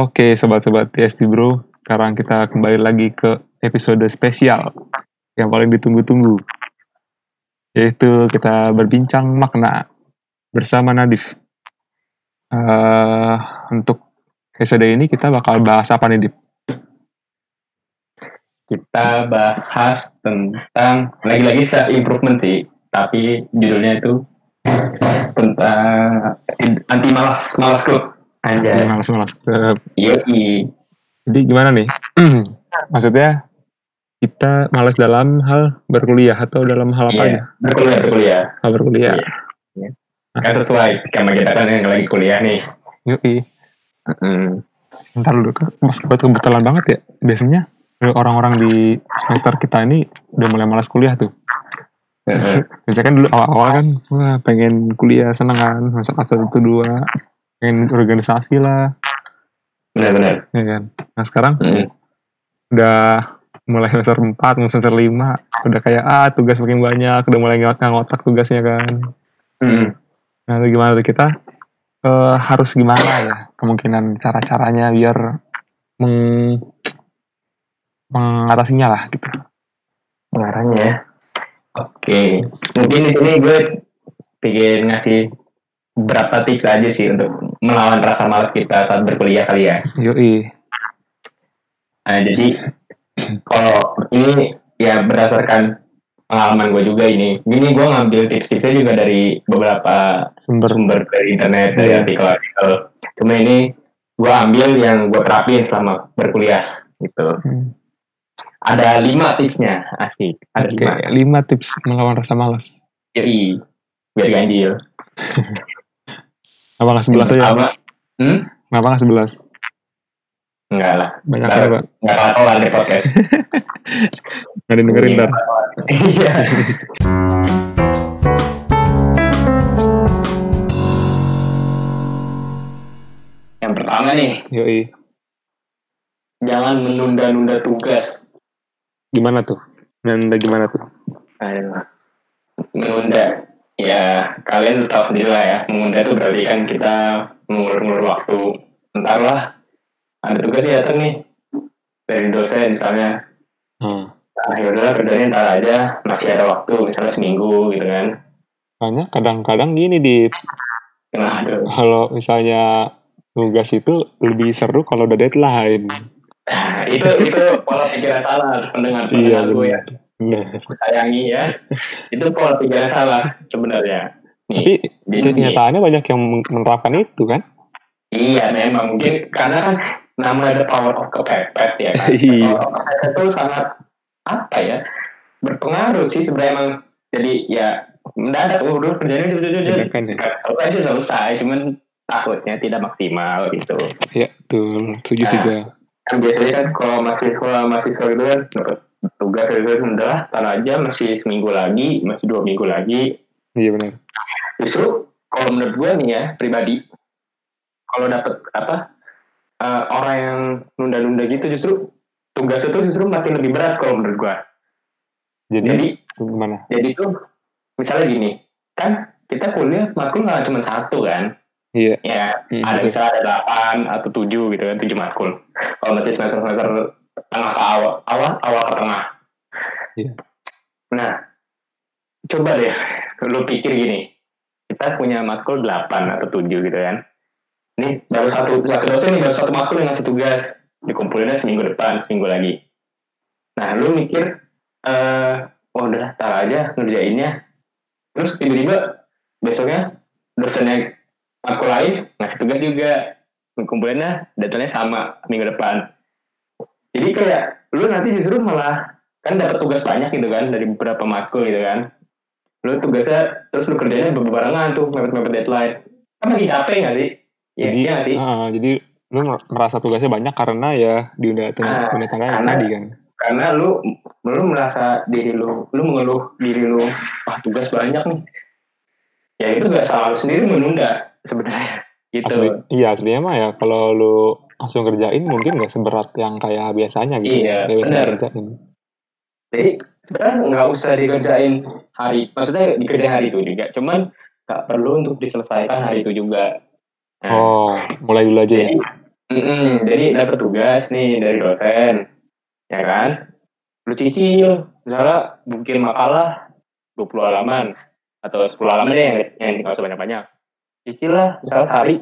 Oke, sobat-sobat TSD Bro, sekarang kita kembali lagi ke episode spesial yang paling ditunggu-tunggu, yaitu kita berbincang makna bersama Nadif. Uh, untuk episode ini kita bakal bahas apa nih, Dip? Kita bahas tentang lagi-lagi self improvement sih, tapi judulnya itu tentang anti malas malas Anjay. Malas malas club. Iya. Jadi gimana nih? Maksudnya kita malas dalam hal berkuliah atau dalam hal apa iya, Berkuliah, berkuliah. Hal berkuliah. Iya. Nah, kan sesuai karena kita kan yang lagi kuliah nih. Yoi. Mm. Ntar dulu, mas kebetulan banget ya. Biasanya orang-orang di semester kita ini udah mulai malas kuliah tuh. Biasanya kan dulu awal-awal kan wah pengen kuliah seneng kan masuk asal itu dua pengen organisasi lah. Benar-benar. Ya kan. Nah sekarang mm. udah mulai semester 4, semester 5 udah kayak ah tugas makin banyak, udah mulai ngotak tugasnya kan. Mm. Nah itu gimana tuh kita uh, harus gimana ya kemungkinan cara-caranya biar meng mengatasinya lah gitu. Caranya Oke, mungkin di sini gue pengen ngasih berapa tips aja sih untuk melawan rasa malas kita saat berkuliah kali ya. Yoi. Nah, jadi kalau ini ya berdasarkan pengalaman gue juga ini. Ini gue ngambil tips-tipsnya juga dari beberapa sumber-sumber dari internet, dari iya. artikel-artikel. Cuma ini gue ambil yang gue terapin selama berkuliah gitu. Hmm. Ada lima tipsnya, asik. Ada okay, lima. lima tips melawan rasa malas. Yoi, biar ganjil. Apa nggak sebelas aja? Apa? Hmm? Kenapa nggak sebelas? Enggak lah. Banyak ya, Pak. Enggak kalah di podcast. Nggak dengerin ntar. Iya. Yang pertama nih. Yoi. Jangan menunda-nunda tugas Gimana tuh? Menunda gimana tuh? Aduh. Menunda. Ya, kalian tahu sendiri lah ya. Menunda itu berarti kan kita mengulur-ngulur waktu. Entar lah. Ada tugas ya datang nih. Dari dosen misalnya. Hmm. Nah, yaudahlah kerjanya ntar aja. Masih ada waktu. Misalnya seminggu gitu kan. Karena kadang-kadang gini di kalau misalnya tugas itu lebih seru kalau udah deadline. Nah, itu itu pola pikiran salah pendengar pendengar iya, gue ya. Gue sayangi ya. itu pola pikiran salah sebenarnya. Nih, Tapi kenyataannya banyak yang menerapkan itu kan? Iya memang mungkin karena kan namanya ada power of kepepet ya kan. Iya. itu sangat apa ya berpengaruh sih sebenarnya emang jadi ya mendadak udah kerjanya ya. kalau aja selesai cuman takutnya tidak maksimal gitu. Ya betul, setuju nah, juga kan biasanya kan kalau mahasiswa mahasiswa itu kan tugas itu udah tar aja masih seminggu lagi masih dua minggu lagi iya benar justru kalau menurut gue nih ya pribadi kalau dapet apa uh, orang yang nunda-nunda gitu justru tugas itu justru makin lebih berat kalau menurut gue jadi, jadi gimana jadi tuh misalnya gini kan kita kuliah matkul nggak cuma satu kan Iya. Ya, hmm. ada misalnya ada delapan atau tujuh gitu kan, tujuh matkul. Kalau masih semester semester tengah ke awal, awal awal ke tengah. Iya. Nah, coba deh, lu pikir gini, kita punya matkul delapan atau tujuh gitu kan. Ini baru satu satu dosen baru satu matkul yang ngasih tugas, dikumpulinnya seminggu depan, seminggu lagi. Nah, lu mikir, eh, uh, oh udah tar aja ngerjainnya. Terus tiba-tiba besoknya dosennya aku lain ngasih tugas juga kumpulinnya datanya sama minggu depan jadi kayak lu nanti justru malah kan dapat tugas banyak gitu kan dari beberapa makul gitu kan. Lu tugasnya terus lu kerjanya berbarengan tuh mepet-mepet deadline. Kan lagi capek gak sih? Ya, jadi, iya gak sih? uh, jadi lu merasa tugasnya banyak karena ya di undang tengah uh, tengah tadi kan? karena lu lu merasa diri lu lu mengeluh diri lu ah tugas banyak nih. Ya itu gak salah lu sendiri menunda sebenarnya. Gitu. Asli, iya aslinya mah ya kalau lu langsung kerjain mungkin nggak seberat yang kayak biasanya gitu iya benar jadi sebenarnya nggak usah dikerjain hari maksudnya dikerjain hari itu juga cuman nggak perlu untuk diselesaikan hari itu juga nah, oh mulai dulu aja ya? jadi, ya Mm-mm, jadi dapat tugas nih dari dosen, ya kan? Lu cicil, misalnya bikin makalah 20 halaman atau 10 halaman deh yang, yang nggak usah banyak-banyak. Cicil lah, misalnya sehari.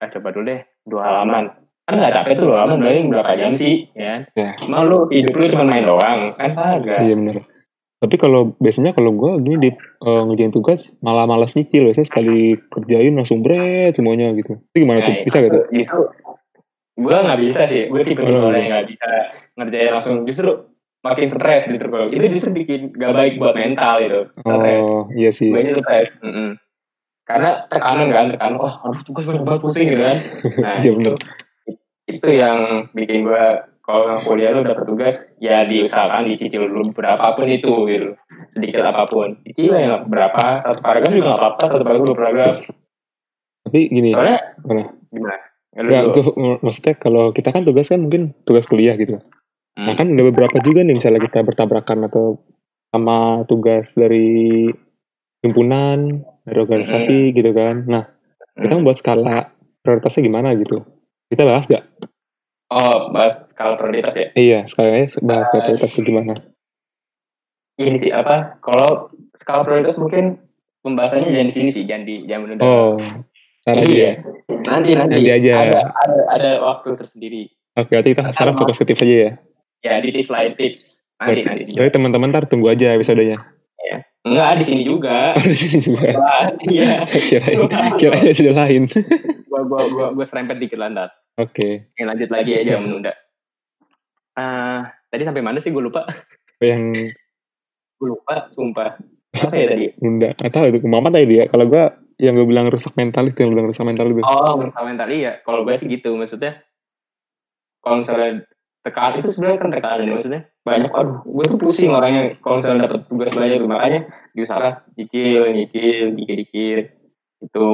Nah, coba dulu deh, dua halaman. Kan nggak capek tuh halaman, paling berapa jam sih, ya? Ya. Lu hidup lu cuma main doang, kan kagak. Iya bener. Tapi kalau biasanya kalau gue gini di eh, ngerjain tugas malah malas nyicil biasanya sekali kerjain langsung bret semuanya gitu. Itu gimana tuh? Nah, Bisa gak tuh? Justru gue nggak bisa sih, gue tipe Oh, orang iya. yang nggak bisa ngerjain langsung. Justru makin stres gitu kalau itu justru bikin gak baik buat mental gitu. Stres. Oh iya sih. Ini stres. Mm-mm. Karena tekanan kan, tekanan, wah aduh tugas banyak banget pusing gitu kan. Nah Iya bener. Itu yang bikin gue kalau kuliah lu dapet tugas ya diusahakan dicicil dulu berapapun itu gitu sedikit apa pun cicil ya berapa satu paragraf juga nggak apa-apa satu paragraf dua paragraf Tapi gini, soalnya Mana? gimana Ya, ng- maksudnya kalau kita kan tugas kan mungkin tugas kuliah gitu. Hmm. Nah kan ada beberapa juga nih misalnya kita bertabrakan atau sama tugas dari himpunan, dari organisasi gitu kan. Nah kita Hmm. membuat skala prioritasnya gimana gitu. Kita bahas gak? Oh, bahas skala prioritas ya? Iya, skalanya bahas Ah, prioritasnya gimana. Ini sih apa? Kalau skala prioritas mungkin pembahasannya jangan di sini sih, jangan di jangan menunda. Oh, aja iya. ya. Nanti nanti. Nanti aja. Ada, ada ada waktu tersendiri. Oke, berarti kita sekarang fokus ke tips aja ya. Ya di tips lain tips. Nanti nanti. Jadi teman-teman ntar tunggu aja episodenya. Enggak di sini juga. Oh, di sini juga. Wah, Iya. Kirain episode lain. gua gua gua gua serempet dikit landat. Oke. Oke, lanjut lagi aja menunda. Ah, tadi sampai mana sih gue lupa? Yang Gue lupa, sumpah. Apa ya tadi? Bunda, nggak tahu itu Mama tadi ya. Kalau gua yang gue bilang rusak mental itu yang bilang rusak mental itu. Oh, mental mental iya. Kalau gue sih gitu, maksudnya kalau misalnya tekanan itu sebenarnya kan tekanan ya, maksudnya banyak. Aduh, gue tuh pusing orangnya kalau misalnya dapat tugas banyak tuh makanya diusahakan nyicil, nyicil, dikit-dikit. Itu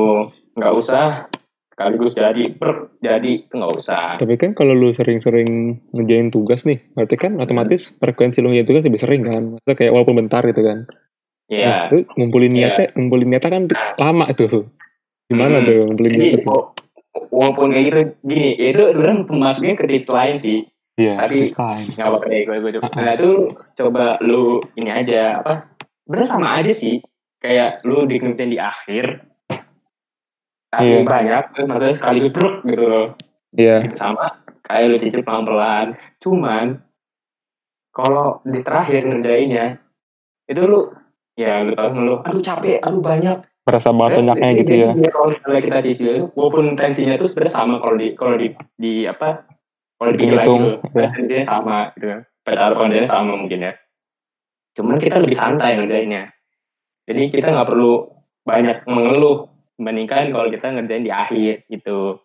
nggak usah sekaligus jadi per jadi itu nggak usah. Tapi kan kalau lu sering-sering ngerjain tugas nih, berarti kan otomatis frekuensi lu ngerjain tugas lebih sering kan. Maksudnya kayak walaupun bentar gitu kan. Ya. Nah, lu ngumpulin Iya. niatnya, ngumpulin niatnya kan lama tuh. Gimana Hmm. tuh ngumpulin niatnya walaupun kayak gitu gini, itu sebenarnya masuknya ke tips lain sih. Iya, tapi- fine. nggak apa-apa deh gue gue coba ah. nah itu coba lu ini aja apa sebenarnya sama aja sih kayak lu dikerjain di akhir tapi Iya. banyak maksudnya sekali bruk gitu loh Iya, Gitu sama kayak lu cicil pelan-pelan cuman kalau di terakhir ngerjainnya itu lu ya lu tau lu aduh capek aduh banyak merasa banget banyaknya gitu ya. Kalau misalnya kita cicil walaupun tensinya itu sebenarnya sama kalau di kalau di di apa kalau dipikir lagi Dihitung, ya. sama gitu kan. Pada kondennya sama mungkin ya. Cuman kita lebih santai ngerjainnya. Jadi kita nggak perlu banyak mengeluh dibandingkan kalau kita ngerjain di akhir gitu.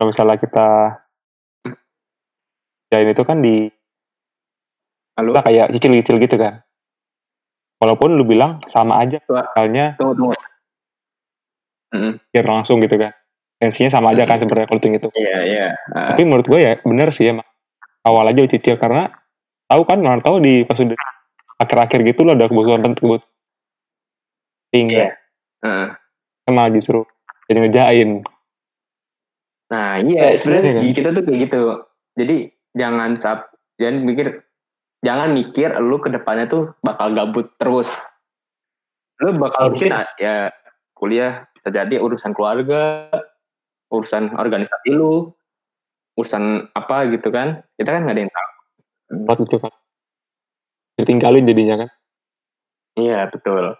Kalau misalnya kita jain itu kan di lalu kita kayak cicil-cicil gitu kan. Walaupun lu bilang sama aja, soalnya tunggu tunggu. Biar langsung gitu kan. Tensinya sama aja kan sebenarnya kalau itu. iya iya Ah, Tapi menurut gue ya bener sih emang awal aja cicil karena tahu kan orang tahu di pas udah akhir-akhir gitu lo ada kebutuhan kebutuhan penting Iya. ah. kenal justru jadi ngejain Nah iya sebenarnya Iya kan? kita tuh kayak gitu. Jadi jangan sap, jangan mikir, jangan mikir lu ke depannya tuh bakal gabut terus. Lu bakal mungkin ah, ya kuliah bisa jadi urusan keluarga, urusan organisasi lu, urusan apa gitu kan. Kita kan nggak ada yang tahu. buat itu kan ditinggalin jadinya kan Iya betul.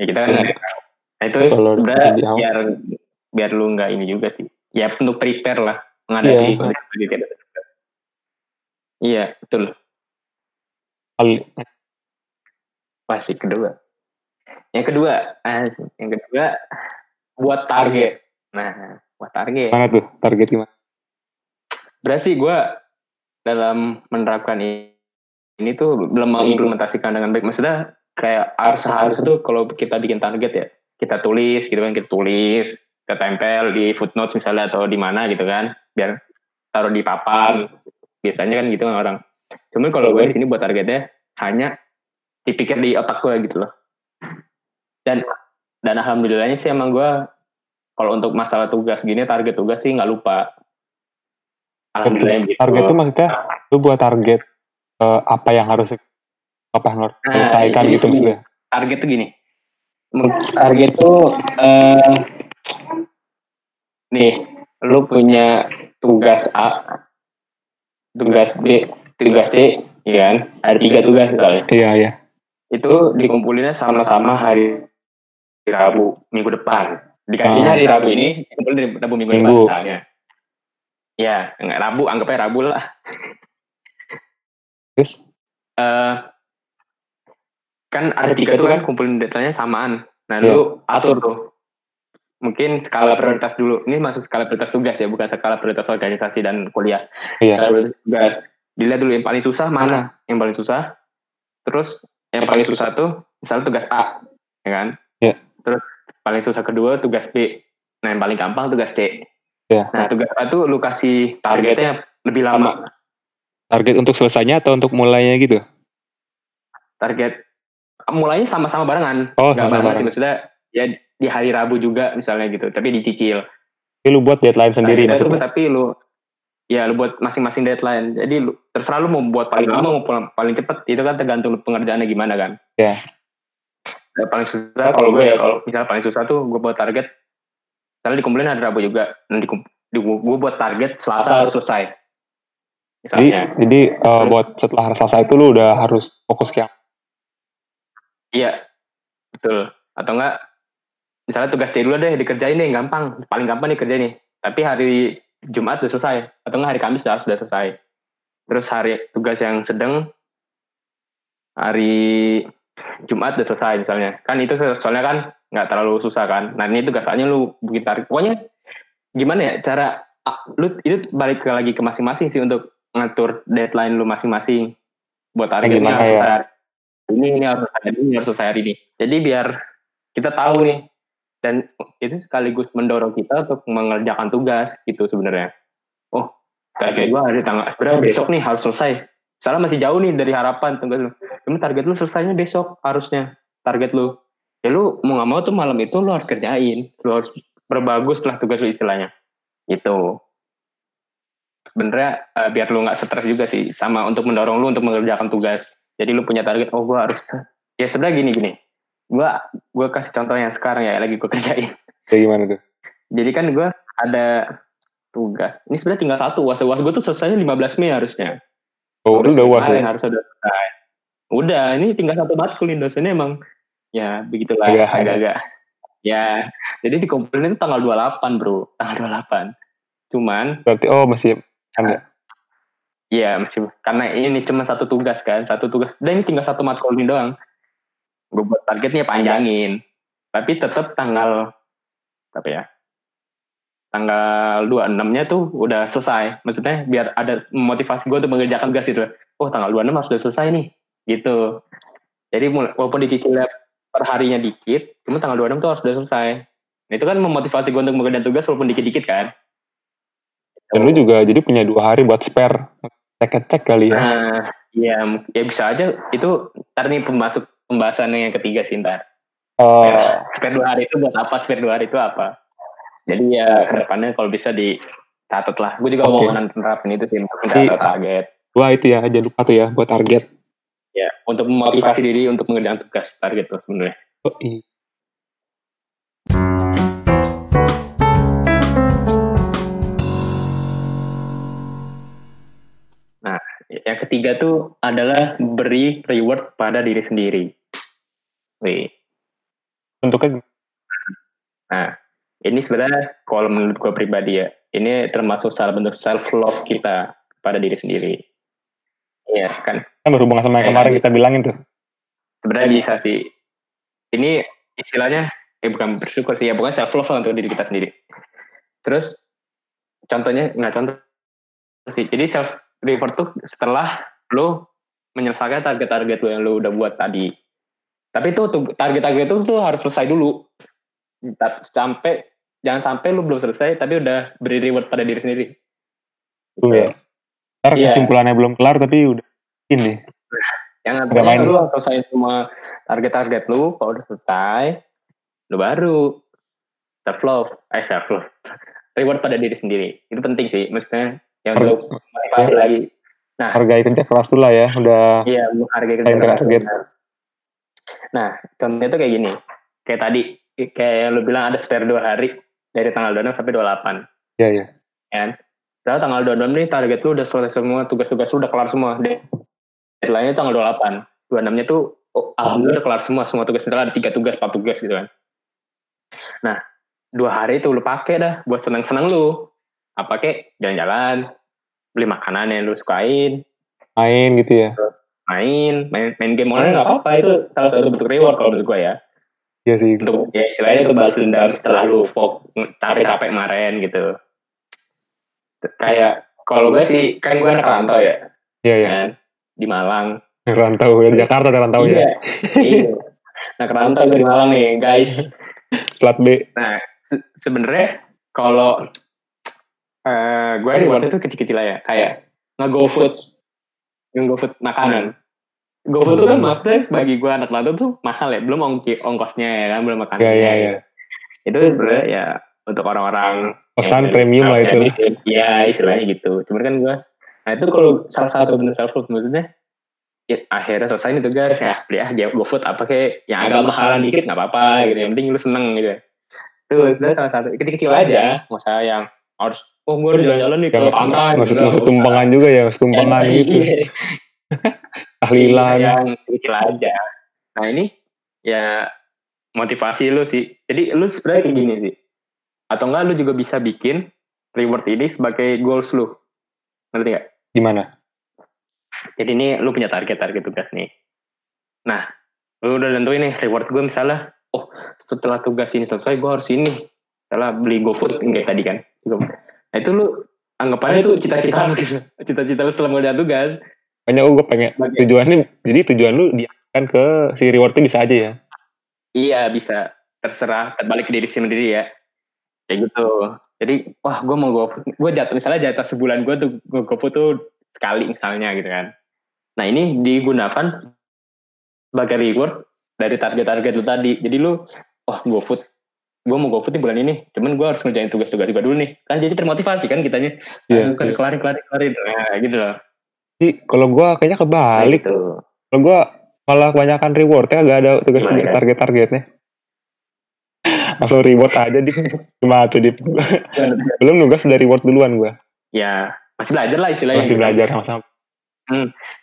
Ya kita kan nggak ada yang tahu. Nah itu sebenarnya awal. biar biar lu nggak ini juga sih. Ya untuk prepare lah menghadapi Iya. kondisi kayak gitu. Iya betul. kali Masih kedua. Yang kedua, yang kedua buat target. Nah, buat target. mana tuh target gimana Berarti gue dalam menerapkan ini, ini tuh belum mengimplementasikan dengan baik. Maksudnya kayak harus harus itu kalau kita bikin target ya, kita tulis gitu kan, kita tulis, kita tempel di footnotes misalnya atau di mana gitu kan, biar taruh di papan. Biasanya kan gitu kan orang. Cuman kalau gue di sini buat targetnya hanya dipikir di otak gue gitu loh. Dan dan alhamdulillahnya sih emang gue kalau untuk masalah tugas gini target tugas sih nggak lupa. Alhamdulillah gitu. target itu maksudnya lu buat target eh, apa yang harus apa yang harus Nah, diselesaikan ini- gitu maksudnya? Target tuh gini. Target tuh eh, nih lu punya tugas A tugas B tugas C ya kan? Ada tiga tugas misalnya. Iya iya. Itu dikumpulinnya sama-sama hari Rabu minggu depan dikasihnya Ah. hari Rabu ini dikumpulin di Rabu minggu, depan Minggu. misalnya ya nggak Rabu anggapnya Rabu lah terus eh kan ada tiga tuh kan kumpulin datanya samaan. Nah, lu atur tuh. Mungkin skala prioritas dulu. Ini masuk skala prioritas tugas ya, bukan skala prioritas organisasi dan kuliah. iya Skala prioritas tugas. Dilihat dulu yang paling susah mana? Yang paling susah. Terus yang paling susah tuh misalnya tugas A, ya kan? Iya. Terus paling susah kedua tugas B. Nah, yang paling gampang tugas C. Iya. Nah, tugas A tuh lu kasih targetnya lebih lama. target untuk selesainya atau untuk mulainya gitu target mulainya sama-sama barengan Oh, nggak sama-sama barengan sih bareng. maksudnya ya di hari Rabu juga misalnya gitu tapi dicicil Tapi lu buat deadline sendiri Nah, itu maksudnya tapi lu ya lu buat masing-masing deadline jadi lu terserah lu mau buat paling lama mau paling, paling cepet itu kan tergantung pengerjaannya gimana kan Iya. Ya, paling susah kalau gue ya kalau misalnya paling susah tuh gue buat target misalnya dikumpulin hari Rabu juga nanti gue buat target Selasa harus selesai jadi misalnya jadi eh, buat setelah selesai itu lu udah harus fokus ke yang Iya, betul. Atau enggak, misalnya tugas C dulu deh dikerjain nih, gampang. Paling gampang nih kerja nih. Tapi hari Jumat udah selesai. Atau enggak hari Kamis udah sudah selesai. Terus hari tugas yang sedang, hari Jumat udah selesai misalnya. Kan itu so- soalnya kan nggak terlalu susah kan. Nah ini tugasannya lu bikin tarik. Pokoknya gimana ya cara lu itu balik ke lagi ke masing-masing sih untuk ngatur deadline lu masing-masing buat target ini harus ya? selesai hari ini ini harus selesai hari ini ini harus selesai hari ini jadi biar kita tahu nih dan itu sekaligus mendorong kita untuk mengerjakan tugas gitu sebenarnya oh target gua hari tanggal sebenarnya besok nih harus selesai misalnya masih jauh nih dari harapan tugas lu cuma target lu selesainya besok harusnya. Target lu. Ya lu mau nggak mau tuh malam itu lu harus kerjain. Lu harus berbagus lah tugas lu istilahnya. Gitu. Sebenarnya eh, biar lu nggak stres juga sih sama untuk mendorong lu untuk mengerjakan tugas. Jadi lu punya target oh gua harus ya sebenarnya gini gini. Gua gua kasih contoh yang sekarang ya lagi gua kerjain. Kayak gimana tuh? Jadi kan gua ada tugas. Ini sebenarnya tinggal satu uas gua tuh selesainya 15 Mei harusnya oh udah uas ya harus udah selesai udah ini tinggal satu matkul nih dosennya emang ya begitulah Agak- agak-agak. Ya jadi dikumpulin itu tanggal 28 bro tanggal 28 cuman berarti oh masih kan ya Iya masih karena ini cuma satu tugas kan satu tugas dan ini tinggal satu matkul ini doang. Gue buat targetnya panjangin. Tapi tetap tanggal apa ya tanggal 26 nya tuh udah selesai. Maksudnya biar ada motivasi gue untuk mengerjakan tugas itu. Oh tanggal 26 harus udah selesai nih. Gitu. Jadi walaupun dicicil per harinya dikit cuma tanggal 26 tuh harus udah selesai. Nah, itu kan memotivasi gue untuk mengerjakan tugas walaupun dikit-dikit kan. Dan lu juga jadi punya dua hari buat spare. Cek cek kali ya. Nah, ya, ya bisa aja itu ntar nih pemasuk pembahasan yang ketiga sih ntar. oh Ya, spare dua hari itu buat apa? Spare dua hari itu apa? Jadi ya ke depannya kalau bisa dicatat lah. Gue juga Oke. mau menerapin itu sih, mencatat target. dua itu ya jangan lupa tuh ya buat target Ya, untuk memotivasi diri untuk mengerjakan tugas target tuh sebenarnya. oh, iya. Yang ketiga tuh adalah beri reward pada diri sendiri. Wih, bentuknya Nah, ini sebenarnya kalau menurut gue pribadi ya, ini termasuk salah bentuk self love kita pada diri sendiri. Iya kan, kan berhubungan sama yang Kayak kemarin kita bilangin tuh sebenarnya bisa sih. Ini istilahnya, eh bukan bersyukur sih ya, bukan self love lah untuk diri kita sendiri. Terus contohnya nggak contoh sih. Jadi self reward tuh setelah lo menyelesaikan target-target lo yang lo udah buat tadi. Tapi itu tuh target-target itu tuh harus selesai dulu. Sampai jangan sampai lo belum selesai tapi udah beri reward pada diri sendiri. tuh ya ntar Iya. kesimpulannya belum kelar tapi udah ini Yang Udah main. lu selesai semua target-target lu, kalau udah selesai, lu baru. Self love, eh self love, reward pada diri sendiri. Itu penting sih, maksudnya yang untuk motivasi lagi. Hargai kerja keras dulu lah ya udah iya menghargai kerja keras target. nah contohnya tuh kayak gini. Kayak tadi kayak lu bilang ada spare dua hari dari tanggal 26 sampai 28 ya ya kan? Lalu tanggal 26 nih target lu udah selesai semua tugas-tugas lu udah kelar semua. Deadline-nya tanggal 28 26 nya tuh oh, alhamdulillah udah kelar semua. Semua tugas misalnya ada tiga tugas empat tugas gitu kan. Nah dua hari itu lu pakai dah buat senang-senang lu. Apa kek? Jalan-jalan beli makanan yang lu sukain. Main gitu ya? Main main main game online nggak apa-apa. Itu salah satu bentuk reward kalau menurut gue ya Iya sih. Untuk ya istilahnya itu balas dendam setelah lu fok capek-capek kemarin gitu. Kayak kalau gue sih kan gue anak rantau ya. Iya ya kan di Malang. Rantau ya Jakarta ada rantau ya. Iya. Iya. Nah rantau gue di Malang nih guys. Plat B. Nah se- sebenarnya kalau eh gue reward itu kecil-kecil lah ya kayak nge-go food. Nge-go makanan GoFood itu kan maksudnya bagi gue anak rantau tuh mahal ya belum ongki, ongkosnya ya kan belum makanannya. Ya ya ya itu sebenarnya ya untuk orang-orang pesan yang- premium lah itu. Ya istilahnya gitu. Cuman kan gue nah itu kalau salah satu bentuk self love maksudnya ya, akhirnya selesai nih tugas ya beli ah GoFood apa kayak yang agak mahalan dikit nggak apa-apa gitu. Yang penting lu seneng gitu. Itu sebenarnya salah satu kecil-kecil aja. nggak usah yang harus oh gue harus jalan-jalan nih ke pantai maksud gitu. maksud tumpangan juga ya maksud tumpangan Ya, gitu. iya. tahlilan yang kecil aja. Nah ini ya motivasi lu sih. Jadi lu sebenarnya kayak gini sih. Atau enggak lu juga bisa bikin reward ini sebagai goals lu. Ngerti gak? gimana? Jadi ini lu punya target-target tugas nih. Nah lu udah tentuin nih reward gue misalnya oh setelah tugas ini selesai gue harus ini. Setelah beli GoFood kayak tadi kan? Nah itu lu anggapannya itu cita-cita lu gitu. Cita-cita lu setelah mengerjakan tugas Makanya gue pengen Bagi- tujuannya jadi tujuan lu diarahkan ke si rewardnya bisa aja ya? Iya bisa. Terserah terbalik ke diri sendiri ya. Kayak gitu. Jadi wah gue mau GoFood gue jatuh misalnya jatah sebulan gue tuh gue GoFood tuh sekali misalnya gitu kan. Nah ini digunakan sebagai reward dari target-target lu tadi. Jadi lu wah GoFood gue mau GoFood di bulan ini cuman gue harus ngerjain tugas-tugas gue dulu nih. Kan jadi termotivasi kan kitanya. Iya, bukan iya. kelarin kelarin kelarin. Nah gitu loh kalau gue kayaknya Nah, kebalik gitu. kalau gue malah kebanyakan rewardnya gak ada tugas Gimana, kan? target-targetnya. Langsung reward aja di cuma tuh di belum nugas dari reward duluan gue ya masih belajar lah istilahnya. Masih belajar sama-sama.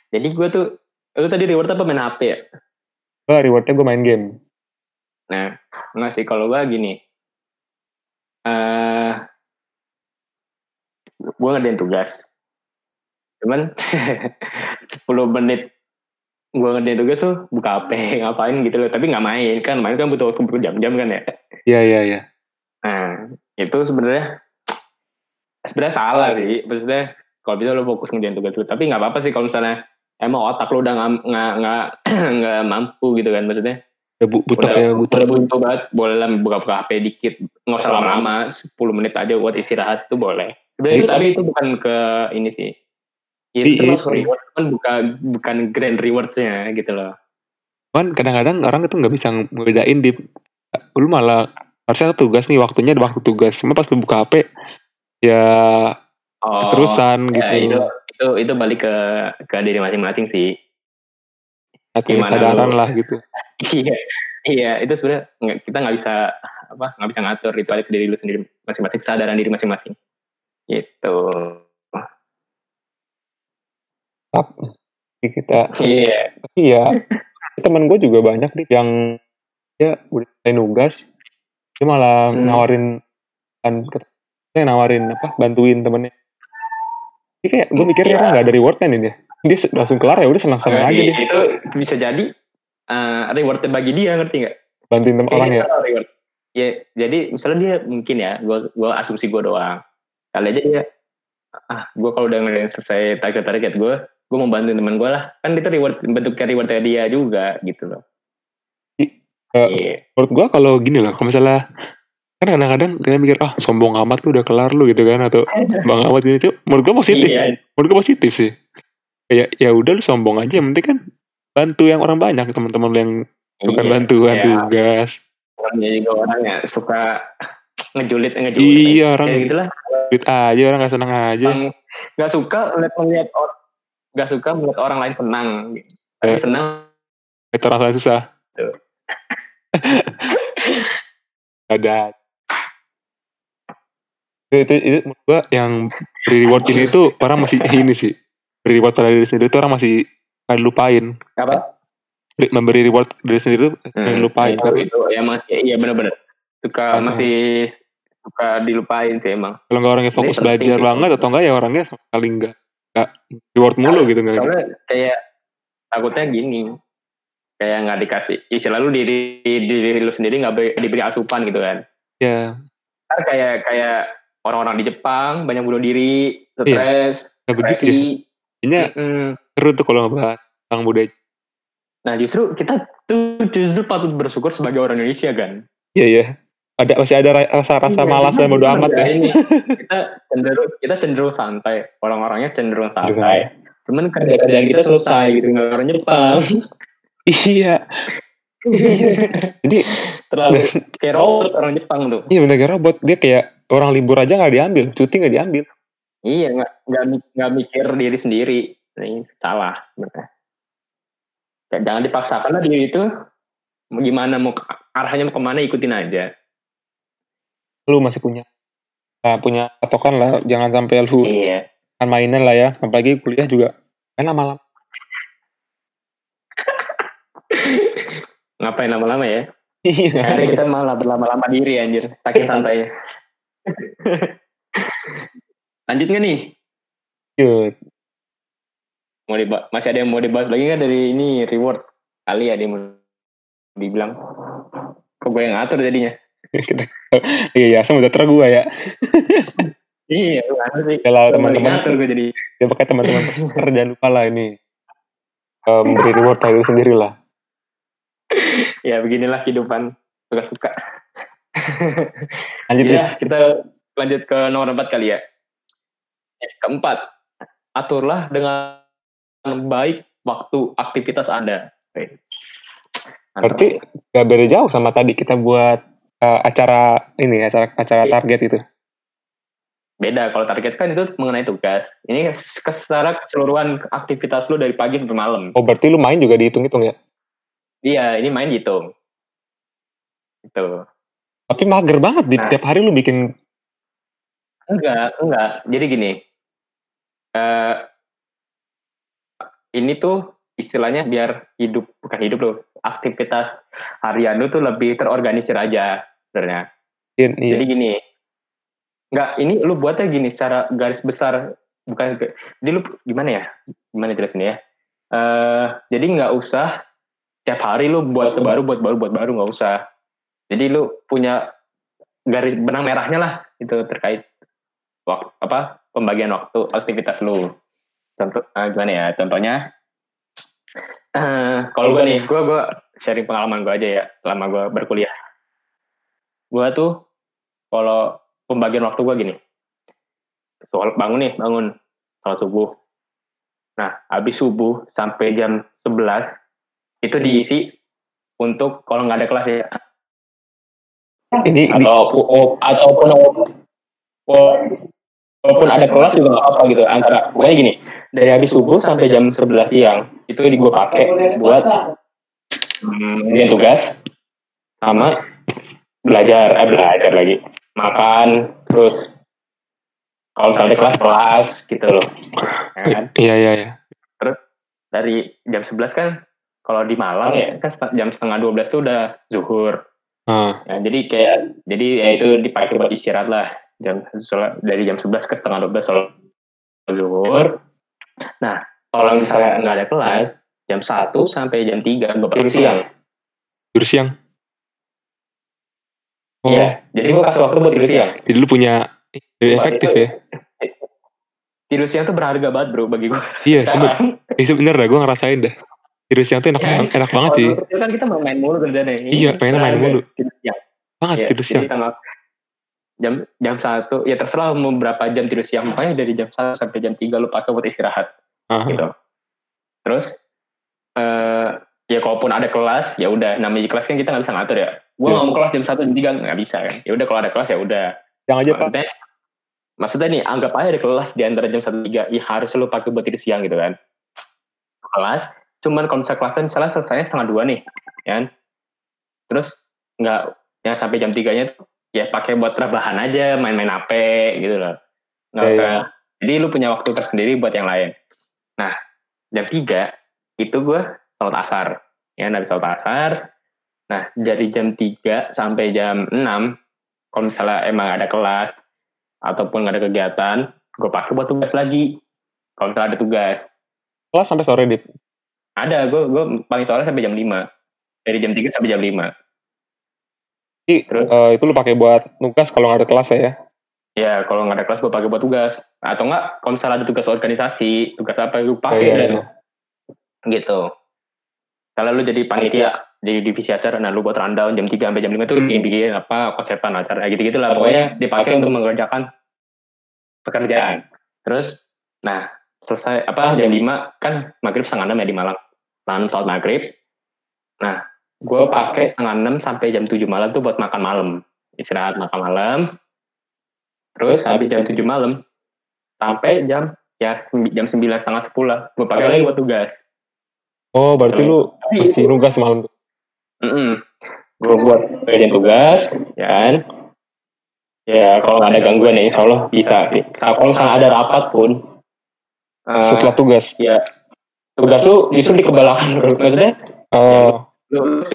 Jadi gue tuh lu tadi reward apa? Main HP ya? Gue rewardnya gue main game. Nah, enggak sih. Kalau gua gini. Eh gua ngerjain tugas. Cuman 10 menit gua ngerjain tugas tuh buka HP ngapain gitu loh, tapi nggak main kan, main kan butuh waktu berjam-jam kan ya. iya iya iya. Nah, itu sebenarnya sebenarnya salah sih. Maksudnya kalau bisa lo fokus ngerjain tugas lu, tapi nggak apa-apa sih kalau misalnya emang otak lu udah nggak nggak nggak mampu gitu kan maksudnya. Ya bu butuh ya butuh. buntu banget. Boleh lah buka-buka HP dikit. Nggak usah lama-lama. 10 menit aja buat istirahat tuh boleh. Sebenarnya itu tapi itu bukan ke ini sih itu termasuk iya. reward kan bukan bukan grand rewardsnya gitu loh. Kan kadang-kadang orang itu nggak bisa ngebedain di lu malah harusnya tugas nih waktunya ada waktu tugas. Cuma pas lu buka HP ya oh terusan ya, gitu. itu itu itu balik ke ke diri masing-masing sih. Kesadaran lah gitu. Iya iya itu sebenarnya kita nggak bisa apa nggak bisa ngatur itu balik ke diri lu sendiri masing-masing kesadaran diri masing-masing. Gitu Jadi kita iya. Tapi ya temen gue juga banyak nih yang ya udah selesai nugas. Dia malah Hmm. nawarin kan saya nawarin apa bantuin temennya. Ini kayak gue mikirnya Iya. orang nggak ada rewardnya nih dia. Dia langsung kelar ya udah senang senang aja Berarti dia. itu bisa jadi uh, rewardnya bagi dia ngerti nggak? Bantuin temen orang ya? Iya, reward. ya jadi misalnya dia mungkin ya gua gua asumsi gua doang. Kali aja dia ah gua kalau udah ngeliat selesai target target gua gua mau bantuin teman gua lah kan itu reward bentuknya rewardnya dia juga gitu loh Eh, Iya. menurut gue kalau gini loh kalau misalnya kan kadang-kadang kita mikir ah sombong amat tuh udah kelar lu gitu kan atau bang amat ini tuh menurut gue positif Iya. menurut gue positif sih kayak ya udah lu sombong aja yang penting kan bantu yang orang banyak teman-teman yang bukan Iya. bantuan Iya. tugas Orangnya juga orang ya suka ngejulit ngejulit iya orang gitulah duit aja orang gak seneng aja nggak suka melihat or- nggak suka melihat orang lain senang. Tapi Eh. senang. itu rasanya susah. Tuh. ada. Itu, itu, itu menurut gua yang reward ini tuh orang masih ini sih. Reward pada diri sendiri itu orang masih kayak lupain. Apa? Beri- memberi reward diri sendiri tuh kayak lupain. Itu, tapi itu ya masih iya benar-benar suka Karena- masih suka dilupain sih emang. Kalau nggak orangnya fokus belajar sih. banget atau enggak ya orangnya sama sekali enggak enggak reward mulu gitu enggak soalnya kayak takutnya gini kayak nggak dikasih istilah lu diri diri lu sendiri nggak beri- diberi asupan gitu kan. Ya kan kayak kayak orang-orang di Jepang banyak bunuh diri stres nggak begitu ya. Kayaknya Mm-mm. seru tuh kalau ngebahas tentang budaya nah justru kita tuh justru patut bersyukur sebagai orang Indonesia kan? Iya ya ada masih ada ra- rasa-rasa Iya, malas dan bodo amat ya? Ini. kita cenderung kita cenderung santai. Orang-orangnya cenderung santai. Cuman kerja-kerjaan kita selesai gitu nggak orang Jepang iya. Jadi terlalu kayak robot orang Jepang tuh. Iya bener kayak robot. Dia kayak orang libur aja nggak diambil. Cuti nggak diambil. Iya nggak nggak mi- nggak mikir diri sendiri. Ini salah sebenarnya Ya, jangan dipaksakan lah diri itu. Mau gimana mau arahnya mau ke mana ikutin aja lu masih punya nah, punya patokan lah jangan sampai lu iya. kan mainan lah ya apalagi kuliah juga. Kan lama-lama ngapain lama-lama ya? Iya. Ada kita malah berlama-lama diri anjir. Saking santainya lanjut nggak nih? Yud. mau dibahas, masih ada yang mau dibahas lagi nggak dari ini reward? Kali ya dia mau dibilang. Kok gue yang ngatur jadinya iya ya sama udah gua ya. Iya sih kalau Gue balik teman-teman ngatur gue jadi ya pakai teman-teman jangan lupa lah ini. Memberi reward pada diri sendiri lah. Ya beginilah kehidupan suka-suka lanjut ya kita lanjut ke nomor empat kali ya. Keempat aturlah dengan baik waktu aktivitas anda. Berarti gak beda jauh sama tadi kita buat eh, acara ini acara acara Iya. target itu. Beda kalau target kan itu mengenai tugas. Ini secara keseluruhan aktivitas lu dari pagi sampai malam. Oh berarti lu main juga dihitung-hitung ya? Iya ini main hitung itu tapi mager banget di Nah. tiap hari lu bikin. Enggak enggak. Jadi gini. Eh ini tuh istilahnya biar hidup bukan hidup loh aktivitas harian lu tuh lebih terorganisir aja sebenarnya iya, iya. Jadi gini, nggak ini lu buatnya gini secara garis besar bukan jadi lu gimana ya? Gimana jelasinnya ya? Eh jadi nggak usah tiap hari lu buat baru buat baru buat baru nggak usah. Jadi lu punya garis benang merahnya lah itu terkait waktu apa pembagian waktu aktivitas lu. Contoh eh, gimana ya? Contohnya kalau gue nih, gue gue sharing pengalaman gue aja ya selama gue berkuliah. Gue tuh kalau pembagian waktu gue gini. Soal bangun nih bangun salat subuh. Nah habis subuh sampai jam 11 itu diisi untuk kalau nggak ada kelas ya. Ini atau ataupun walaupun ada kelas juga nggak apa-apa gitu antara pokoknya gini dari habis subuh sampai jam 11 siang itu di gue pakai buat hmm, tugas sama belajar eh belajar lagi makan terus kalau ada kelas kelas gitu loh. Ya kan? iya iya iya. Dari jam 11 kan kalau di Malang ya kan jam setengah 12 tuh udah zuhur. Ah, Ya, jadi kayak jadi ya itu dipakai buat istirahat lah jam sholat- dari jam 11 ke setengah 12 sholat zuhur. Nah, kalau misalnya nggak ada kelas jam 1 sampai jam 3 gue pakai siang. tidur siang oh Iya, jadi gue kasih waktu buat tidur siang. jadi lu punya lebih efektif itu- ya Tidur siang tuh berharga banget bro bagi gue. iya sebenernya Iya bener dah, gue ngerasain dah. Tidur siang tuh enak, banget- enak banget sih. Kan kita mau main mulu kerjanya. Ini Iya, pengennya main mulu. Tidur siang. Banget Iya, tidur siang. Jadi tanggal jam jam satu ya terserah mau berapa jam tidur siang pokoknya dari jam 1 sampai jam 3 lu pakai buat istirahat Ah, gitu. Terus eh ya kalaupun ada kelas ya udah namanya kelas kan kita nggak bisa ngatur ya. Gue nggak mau kelas jam satu jam tiga nggak bisa kan. Ya udah kalau ada kelas ya udah. Yang aja pak. Maksudnya maksudnya nih anggap aja ada kelas di antara jam satu tiga ya harus lu pakai buat tidur siang gitu kan kelas cuman kalau misalnya kelasnya misalnya selesai setengah dua nih ya kan? terus nggak yang sampai jam tiganya tuh ya pakai buat rebahan aja main-main HP gitu loh. Nggak Iya, usah. iya. jadi lu punya waktu tersendiri buat yang lain. Nah jam tiga itu gue sholat asar ya habis sholat asar. Nah dari jam 3 sampai jam 6 kalau misalnya emang ada kelas ataupun nggak ada kegiatan gue pakai buat tugas lagi. Kalau misalnya ada tugas. Kelas sampai sore, Dit. ada gue gue paling sore sampai jam 5 dari jam 3 sampai jam 5 Jadi, Terus? eh, itu lu pakai buat tugas kalau nggak ada kelas ya. ya kalau nggak ada kelas gue pakai buat tugas. Atau enggak kalau misalnya ada tugas organisasi tugas apa gue pakai Oh, iya, iya. gitu. Kalau lu jadi panitia di divisi acara nah lu buat rundown jam 3 sampai jam 5 tuh bikin bikin apa konsepan acara gitu gitu lah. Pokoknya dipakai untuk mengerjakan pekerjaan. Terus nah selesai apa jam 5 kan maghrib setengah 6 ya di Malang. Lalu sholat maghrib. Nah gue pakai setengah 6 sampai jam 7 malam tuh buat makan malam istirahat makan malam terus habis jam 7 malam sampai jam ya jam 9 setengah 10 lah gue pakai lagi buat tugas Oh, berarti lu masih nugas malam tuh. Mm Gue buat bagian tugas, ya kan? Ya kalau nggak ada gangguan ya insya Allah bisa. Kalau misalnya ada rapat pun, eh, Setelah tugas. ya tugas lu justru dikebalakan. Maksudnya Oh, lu,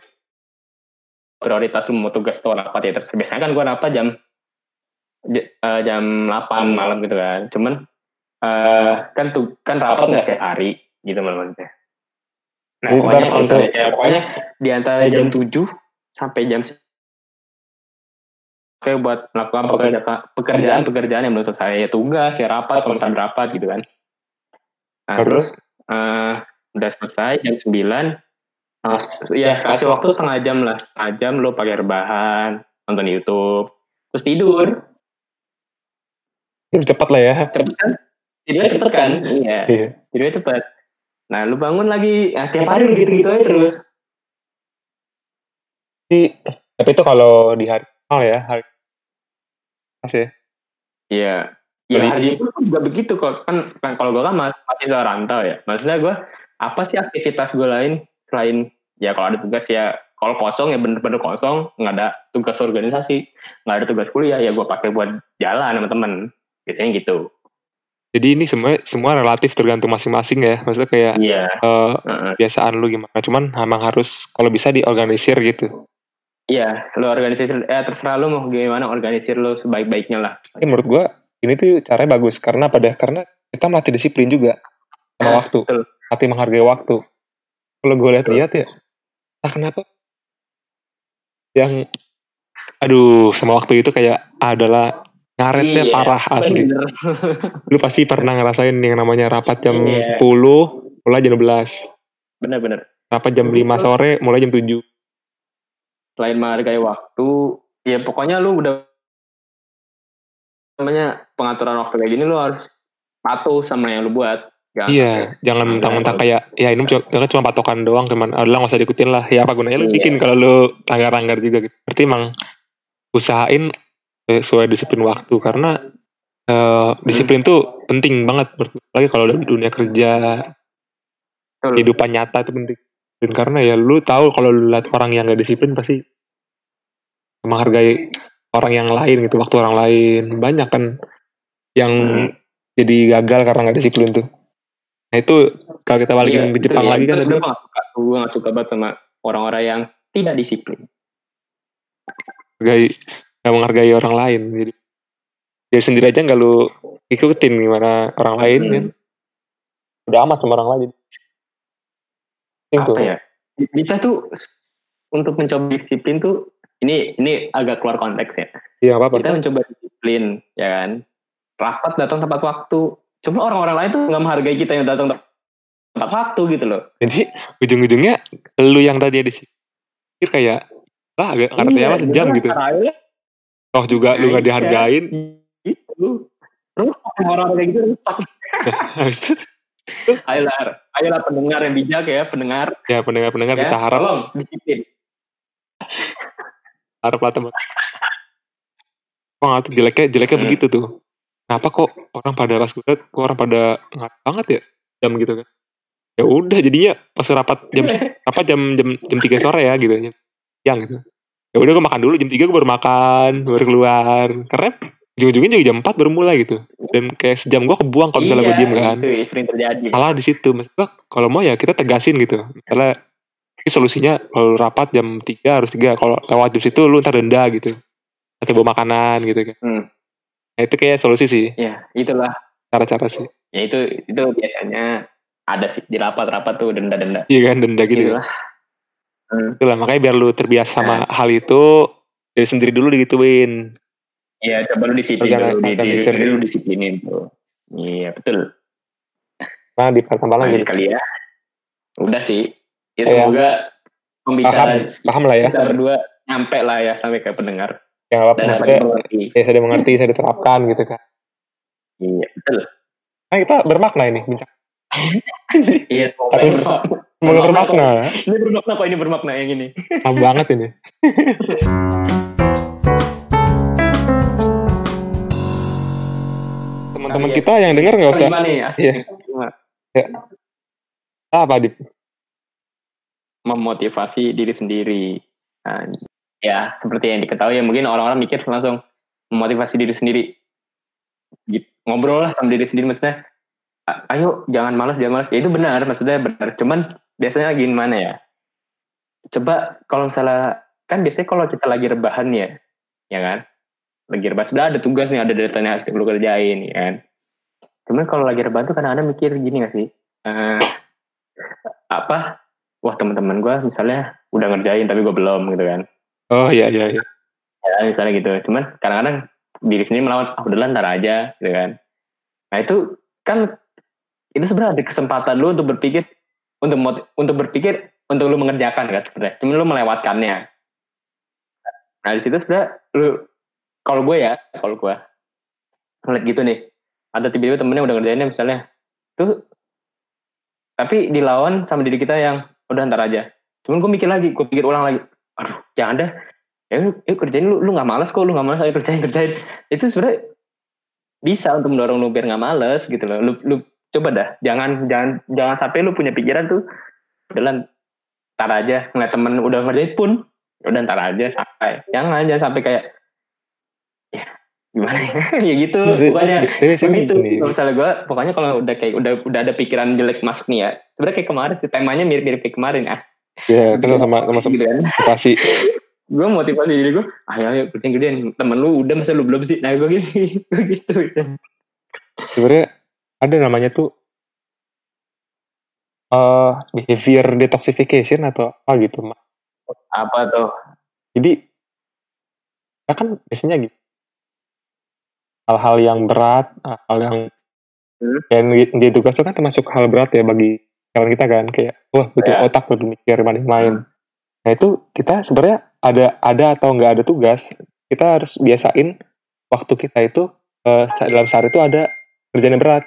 prioritas lu mau tugas atau rapat ya terus biasanya kan gue rapat jam eh, jam 8 malam gitu kan. Cuman eh, kan tuh kan rapat nggak setiap hari gitu malamnya. Nah, Jadi pokoknya kalau misalnya, ya, pokoknya di antara jam 7 sampai jam kayak buat melakukan pekerjaan pekerjaan-pekerjaan yang belum selesai ya tugas ya rapat kalau misalnya rapat gitu kan nah terus eh, udah selesai jam 9 langsung- ya kasih waktu setengah jam lah setengah jam lo pakai rebahan nonton YouTube terus tidur itu cepat lah ya. cepet kan tidurnya cepet kan iya Iya. tidurnya cepet nah lu bangun lagi nah, tiap hari gitu-gitu aja terus Tapi, tapi itu kalau di hari oh ya, hari Mas ya. Iya. Ya Beli- hari itu juga begitu kok. Kan, kan kalau gue kan mas- masih seorang rantau ya. Maksudnya gue, apa sih aktivitas gue lain selain, ya kalau ada tugas ya, kalau kosong ya bener-bener kosong, nggak ada tugas organisasi, nggak ada tugas kuliah, ya gue pakai buat jalan sama temen. Gitu gitu. Jadi ini semua semua relatif tergantung masing-masing ya. Maksudnya kayak Iya. eh, heeh. kebiasaan lu gimana. Cuman emang harus kalau bisa diorganisir gitu. Iya, lo organisasi, eh terserah lo mau gimana organisir lo sebaik-baiknya lah. Tapi menurut gua ini tuh caranya bagus karena pada karena kita melatih disiplin juga sama Eh, waktu. betul. Latih menghargai waktu. Kalau gue lihat-lihat ya, entah kenapa yang aduh sama waktu itu kayak adalah ngaretnya Iya, parah asli. Bener. Lu pasti pernah ngerasain yang namanya rapat jam Iya. 10, mulai jam 12. Bener-bener. Rapat jam 5 sore, mulai jam 7. selain menghargai waktu ya pokoknya lu udah namanya pengaturan waktu kayak gini lu harus patuh sama yang lu buat Jangan Iya, jangan mentang-mentang kayak ya ini cuma, ini cuma patokan doang cuman adalah nggak usah diikutin lah. Ya apa gunanya lu Iya. bikin kalau lu langgar-langgar juga gitu. Berarti emang usahain sesuai disiplin waktu karena eh, disiplin tuh penting banget apalagi kalau di dunia kerja Betul. kehidupan nyata itu penting dan karena ya lu tahu kalau lu lihat orang yang gak disiplin pasti menghargai orang yang lain gitu waktu orang lain banyak kan yang Hmm. jadi gagal karena nggak disiplin tuh nah itu kalau kita balikin Iya, ke Jepang itu lagi ya. kan gue gak suka gue gak suka banget sama orang-orang yang tidak disiplin. Nggak menghargai orang lain jadi jadi sendiri aja nggak lu ikutin gimana orang lain Hmm. kan? Udah amat sama orang lain. Penting apa ya? Kita tuh untuk mencoba disiplin tuh ini ini agak keluar konteks ya. Iya apa apa kita mencoba disiplin ya kan? Rapat datang tepat waktu cuma orang-orang lain tuh nggak menghargai kita yang datang tepat waktu gitu loh. Jadi ujung-ujungnya lu yang tadi ada pikir kayak lah agak ngerti Iya, apa sejam gitu. toh juga lu nggak iya. dihargain. gitu. Rusak orang kayak gitu rusak. Ayolah ayolah pendengar yang bijak ya pendengar. Ya pendengar-pendengar ya kita harap. tolong disiplin. Harap lah teman. Emang tuh jeleknya jeleknya Hmm. begitu tuh kenapa kok orang pada gue liat, kok orang pada ngat banget ya? Jam gitu kan. Ya udah jadinya pas rapat jam rapat jam jam jam tiga sore ya gitu. Yang gitu. Ya udah gue makan dulu. Jam tiga gue baru makan baru keluar. Karena ujung-ujungnya juga jam 4 baru mulai gitu. Dan kayak sejam gue kebuang kalau misalnya gue Iya, diem kan. itu sering terjadi. Salah di situ. Maksud gua kalau mau ya kita tegasin gitu. Misalnya ini solusinya kalau rapat jam 3 harus 3 kalau lewat jam situ lu ntar denda gitu. Atau bawa makanan gitu kan. Hmm. Nah, itu kayak solusi sih ya itulah cara-cara sih ya itu itu biasanya ada sih di rapat-rapat tuh denda-denda iya kan denda gitu Itulah. Hmm. itulah makanya biar lu terbiasa sama hal itu dari sendiri dulu digituin Iya, coba lu disiplin Jangan- dulu, di diri disiplin. sendiri lu disiplinin tuh. Iya, betul. nah di Nah, lagi jadi kali ya. Udah sih. Ya semoga paham pembicaraan paham lah ya kita berdua nyampe lah ya sampai ke pendengar yang apa dan maksudnya mengerti. ya saya mengerti saya diterapkan gitu kan Iya, betul. nah kita bermakna ini bincang Iya, Tapi- bermakna. bermakna Ini bermakna kok ini bermakna yang ini. paham banget ini teman-teman iya. kita yang denger nggak usah nih, asik. Iya. Kelima. apa di Memotivasi diri sendiri. Nah, ya, seperti yang diketahui ya mungkin orang-orang mikir langsung memotivasi diri sendiri. Gitu. Ngobrol lah sama diri sendiri maksudnya "A- ayo jangan malas jangan malas ya itu benar maksudnya benar. Cuman biasanya gimana ya? Coba kalau misalnya kan biasanya kalau kita lagi rebahan ya ya kan? Lagi rebahan sudah ada tugas nih ada datanya harus perlu kerjain ya kan? Cuman kalau lagi rebahan tuh kadang-kadang mikir gini gak sih? Eh, apa? Wah teman-teman gue misalnya udah ngerjain tapi gue belum gitu kan oh iya iya iya. Ya misalnya gitu. Cuman kadang-kadang diri sendiri melawan ah udahlah ntar aja gitu kan. Nah itu kan itu sebenarnya ada kesempatan lu untuk berpikir untuk untuk berpikir untuk lu mengerjakan kan sebenarnya. Cuman lu melewatkannya. Nah di situ sebenarnya lu kalau gue ya kalau gue ngeliat gitu nih ada tiba-tiba temennya udah ngerjainnya misalnya tuh tapi dilawan sama diri kita yang udah ntar aja. Cuman gue mikir lagi gue pikir ulang lagi jangan dah ya lu, yuk kerjain lu lu nggak malas kok lu nggak malas ayo kerjain kerjain. Itu sebenarnya bisa untuk mendorong lu biar nggak males gitu loh. Lu lu coba dah jangan jangan jangan sampai lu punya pikiran tuh udah ntar aja ngeliat temen udah ngerjain pun udah ntar aja sampai. Jangan jangan sampai kayak ya gimana ya? Ya gitu pokoknya begitu. kalau misalnya gue pokoknya kalau udah kayak udah udah ada pikiran jelek masuk nih ya sebenarnya kayak kemarin sih temanya mirip-mirip kayak kemarin ah ya kan sama sama gitu kan motivasi. Gue motivasi diri gue ayo ayo kerjain kerjain temen lu udah masa lu belum sih? Nah gue gini gue gitu sebenarnya ada namanya tuh eh behavior detoxification atau apa gitu Mak. apa tuh? Jadi ya kan biasanya gitu. Hal-hal yang berat hal yang Hmm. dan di, di tugas itu kan termasuk hal berat ya bagi kawan kita kan kayak wah butuh Ya. otak butuh mikir main-main nah itu kita sebenarnya ada ada atau nggak ada tugas kita harus biasain waktu kita itu sa- dalam sehari itu ada kerjaan yang berat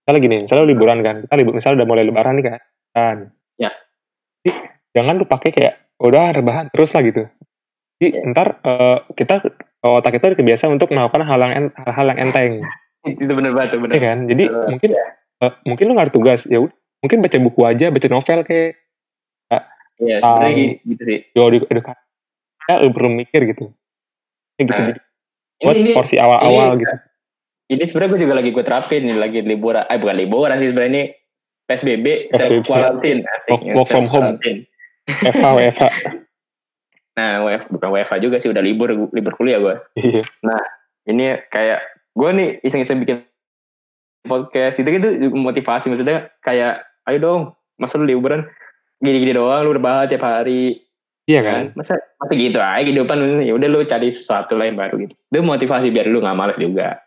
misalnya gini misalnya liburan kan kita libur misalnya udah mulai lebaran nih kan kan Ya. Jadi, jangan lu pakai kayak udah rebahan terus lah gitu jadi Ya. ntar eh, kita otak kita udah kebiasa untuk melakukan hal yang hal-hal yang enteng itu bener banget tuh bener Iya kan jadi Betul. mungkin eh, mungkin lu nggak ada tugas ya udah mungkin baca buku aja baca novel kayak Iya Um, sebenarnya gitu, gitu sih. jauh di dekat. Ya lu perlu mikir gitu. Ya gitu Nah, jadi buat ini ini porsi awal-awal ini- gitu. ini sebenarnya gue juga lagi gue terapin nih lagi liburan. Eh bukan liburan sih sebenarnya ini PSBB PSBB. self quarantine asik. Work- ya, work from home. Eva Eva nah WF, bukan WFA juga sih udah libur libur kuliah gue iya. Ini kayak gue nih iseng-iseng bikin podcast itu gitu motivasi. Maksudnya kayak ayo dong masa lu liburan? Gini-gini doang lu udah bahas tiap hari. Iya kan? kan? Masa masa gitu aja kehidupan ya udah lu cari sesuatu yang baru gitu. Itu motivasi biar lu nggak males juga.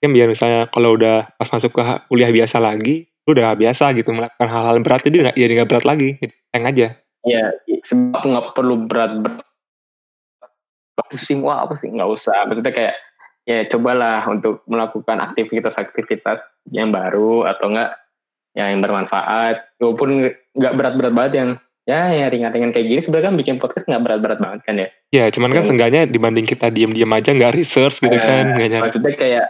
Kan biar misalnya kalau udah pas masuk ke kuliah biasa lagi lu udah biasa gitu melakukan hal-hal berat jadi nggak jadi nggak berat lagi. Enteng aja. Ya sebab nggak perlu berat berat. Pusing wah apa sih nggak usah. Maksudnya kayak ya cobalah untuk melakukan aktivitas-aktivitas yang baru atau enggak yang bermanfaat walaupun nggak berat-berat banget yang ya yang ringan-ringan kayak gini sebenarnya kan bikin podcast nggak berat-berat banget kan ya ya cuman kan Iya. seenggaknya dibanding kita diem-diem aja nggak research gitu Eh, kan nyari maksudnya kayak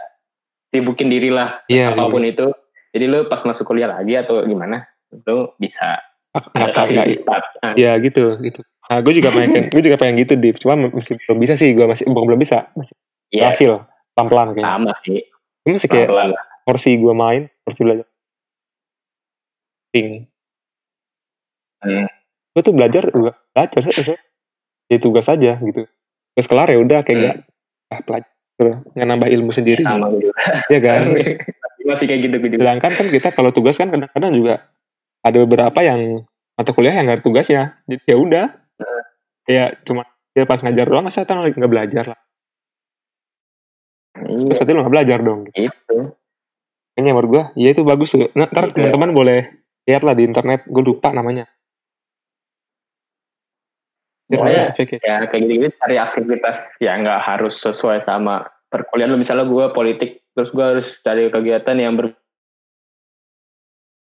sibukin diri lah Iya. apa pun itu jadi lu pas masuk kuliah lagi atau gimana lu bisa adaptasi cepat Iya gitu gitu. Nah, gue juga pengen, gue juga pengen gitu di, cuma masih belum bisa sih, gue masih belum bisa, masih iya berhasil pelan pelan kayaknya. sama sih Ini masih kayak porsi gue main, porsi belajar. Ping. Hmm. Gue tuh belajar, belajar, jadi tugas aja gitu. Terus kelar ya udah kayak Hmm. nggak, ah belajar, nggak nambah ilmu sendiri, sama juga ya kan? masih kayak gitu juga Sedangkan kan kita kalau tugas kan kadang-kadang juga ada beberapa yang mata kuliah yang nggak ada tugasnya, jadi ya udah, ya cuma dia pas ngajar doang, masa kita nggak belajar lah. Terus iya berarti lo nggak belajar dong. itu Kayaknya menurut gue, ya itu bagus tuh. Nah, ntar Iya. teman-teman boleh lihat lah di internet, gue lupa namanya. Pokoknya ya. ya kayak gitu-gitu cari aktivitas yang nggak harus sesuai sama perkuliahan lu misalnya gue politik terus gue harus cari kegiatan yang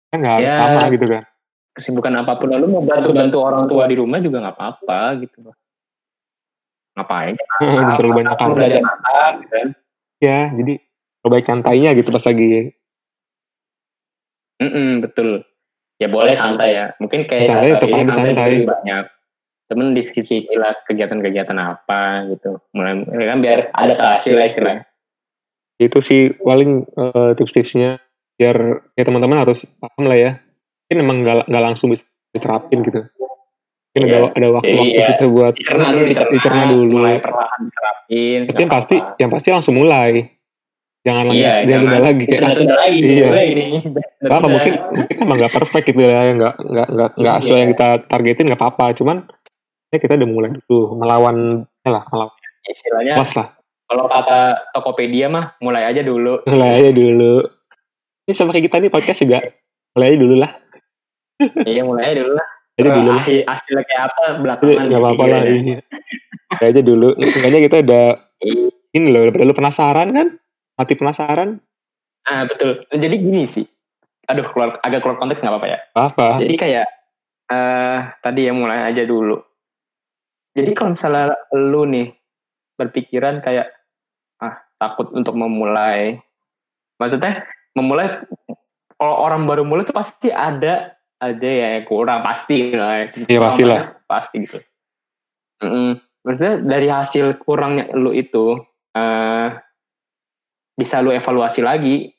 Kan nggak Ya. sama gitu kan. berkesibukan apa pun lalu mau bantu-bantu orang tua di rumah juga nggak apa-apa gitu ngapain Jangan terlalu banyak gitu kan Ya, jadi perbaik santainya gitu pas lagi. Mm-mm, betul ya boleh santai ya mungkin kayak Santai, ini aja santai santai. banyak temen diskusi lah kegiatan-kegiatan apa gitu mulai ya kan biar adaptasi lah istilahnya Itu sih paling eh, tips-tipsnya biar ya teman-teman harus paham lah ya. Mungkin emang nggak nggak langsung bisa diterapin gitu. Mungkin Iya. ada ada waktu-waktu Jadi, ya, kita buat dicerna dulu dicerna, dicerna dulu. mulai perlahan diterapin Tapi yang pasti yang pasti langsung mulai. Jangan lagi Iya, jangan. jangan tunda lagi kayak tunda lagi Iya. ini apa mungkin mungkin emang nggak perfect gitu ya. Nggak nggak nggak nggak Iya. sesuai yang kita targetin nggak apa-apa. Cuman ya kita udah mulai dulu melawan ya lah melawan. Istilahnya kelas lah. kalau kata Tokopedia mah mulai aja dulu. Mulai aja dulu. Ini sama kayak kita nih podcast juga. Mulai aja dulu lah. Iya mulai aja dulu lah. Jadi dulu lah. Hasilnya kayak apa belakangan nggak apa-apa lah dipikirin. iya. Mulai aja dulu. Makanya kita udah Iya. ini loh daripada lu penasaran kan mati penasaran? Ah betul. Jadi gini sih. Aduh keluar agak keluar konteks nggak apa-apa ya. Apa? Jadi kayak eh tadi yang mulai aja dulu. Jadi kalau misalnya lu nih berpikiran kayak ah takut untuk memulai. Maksudnya memulai kalau orang baru mulai tuh pasti ada aja ya kurang pasti lah Iya, Kurang pastilah. banyak, pasti gitu. Mm-mm. maksudnya dari hasil kurangnya lu itu eh bisa lu evaluasi lagi.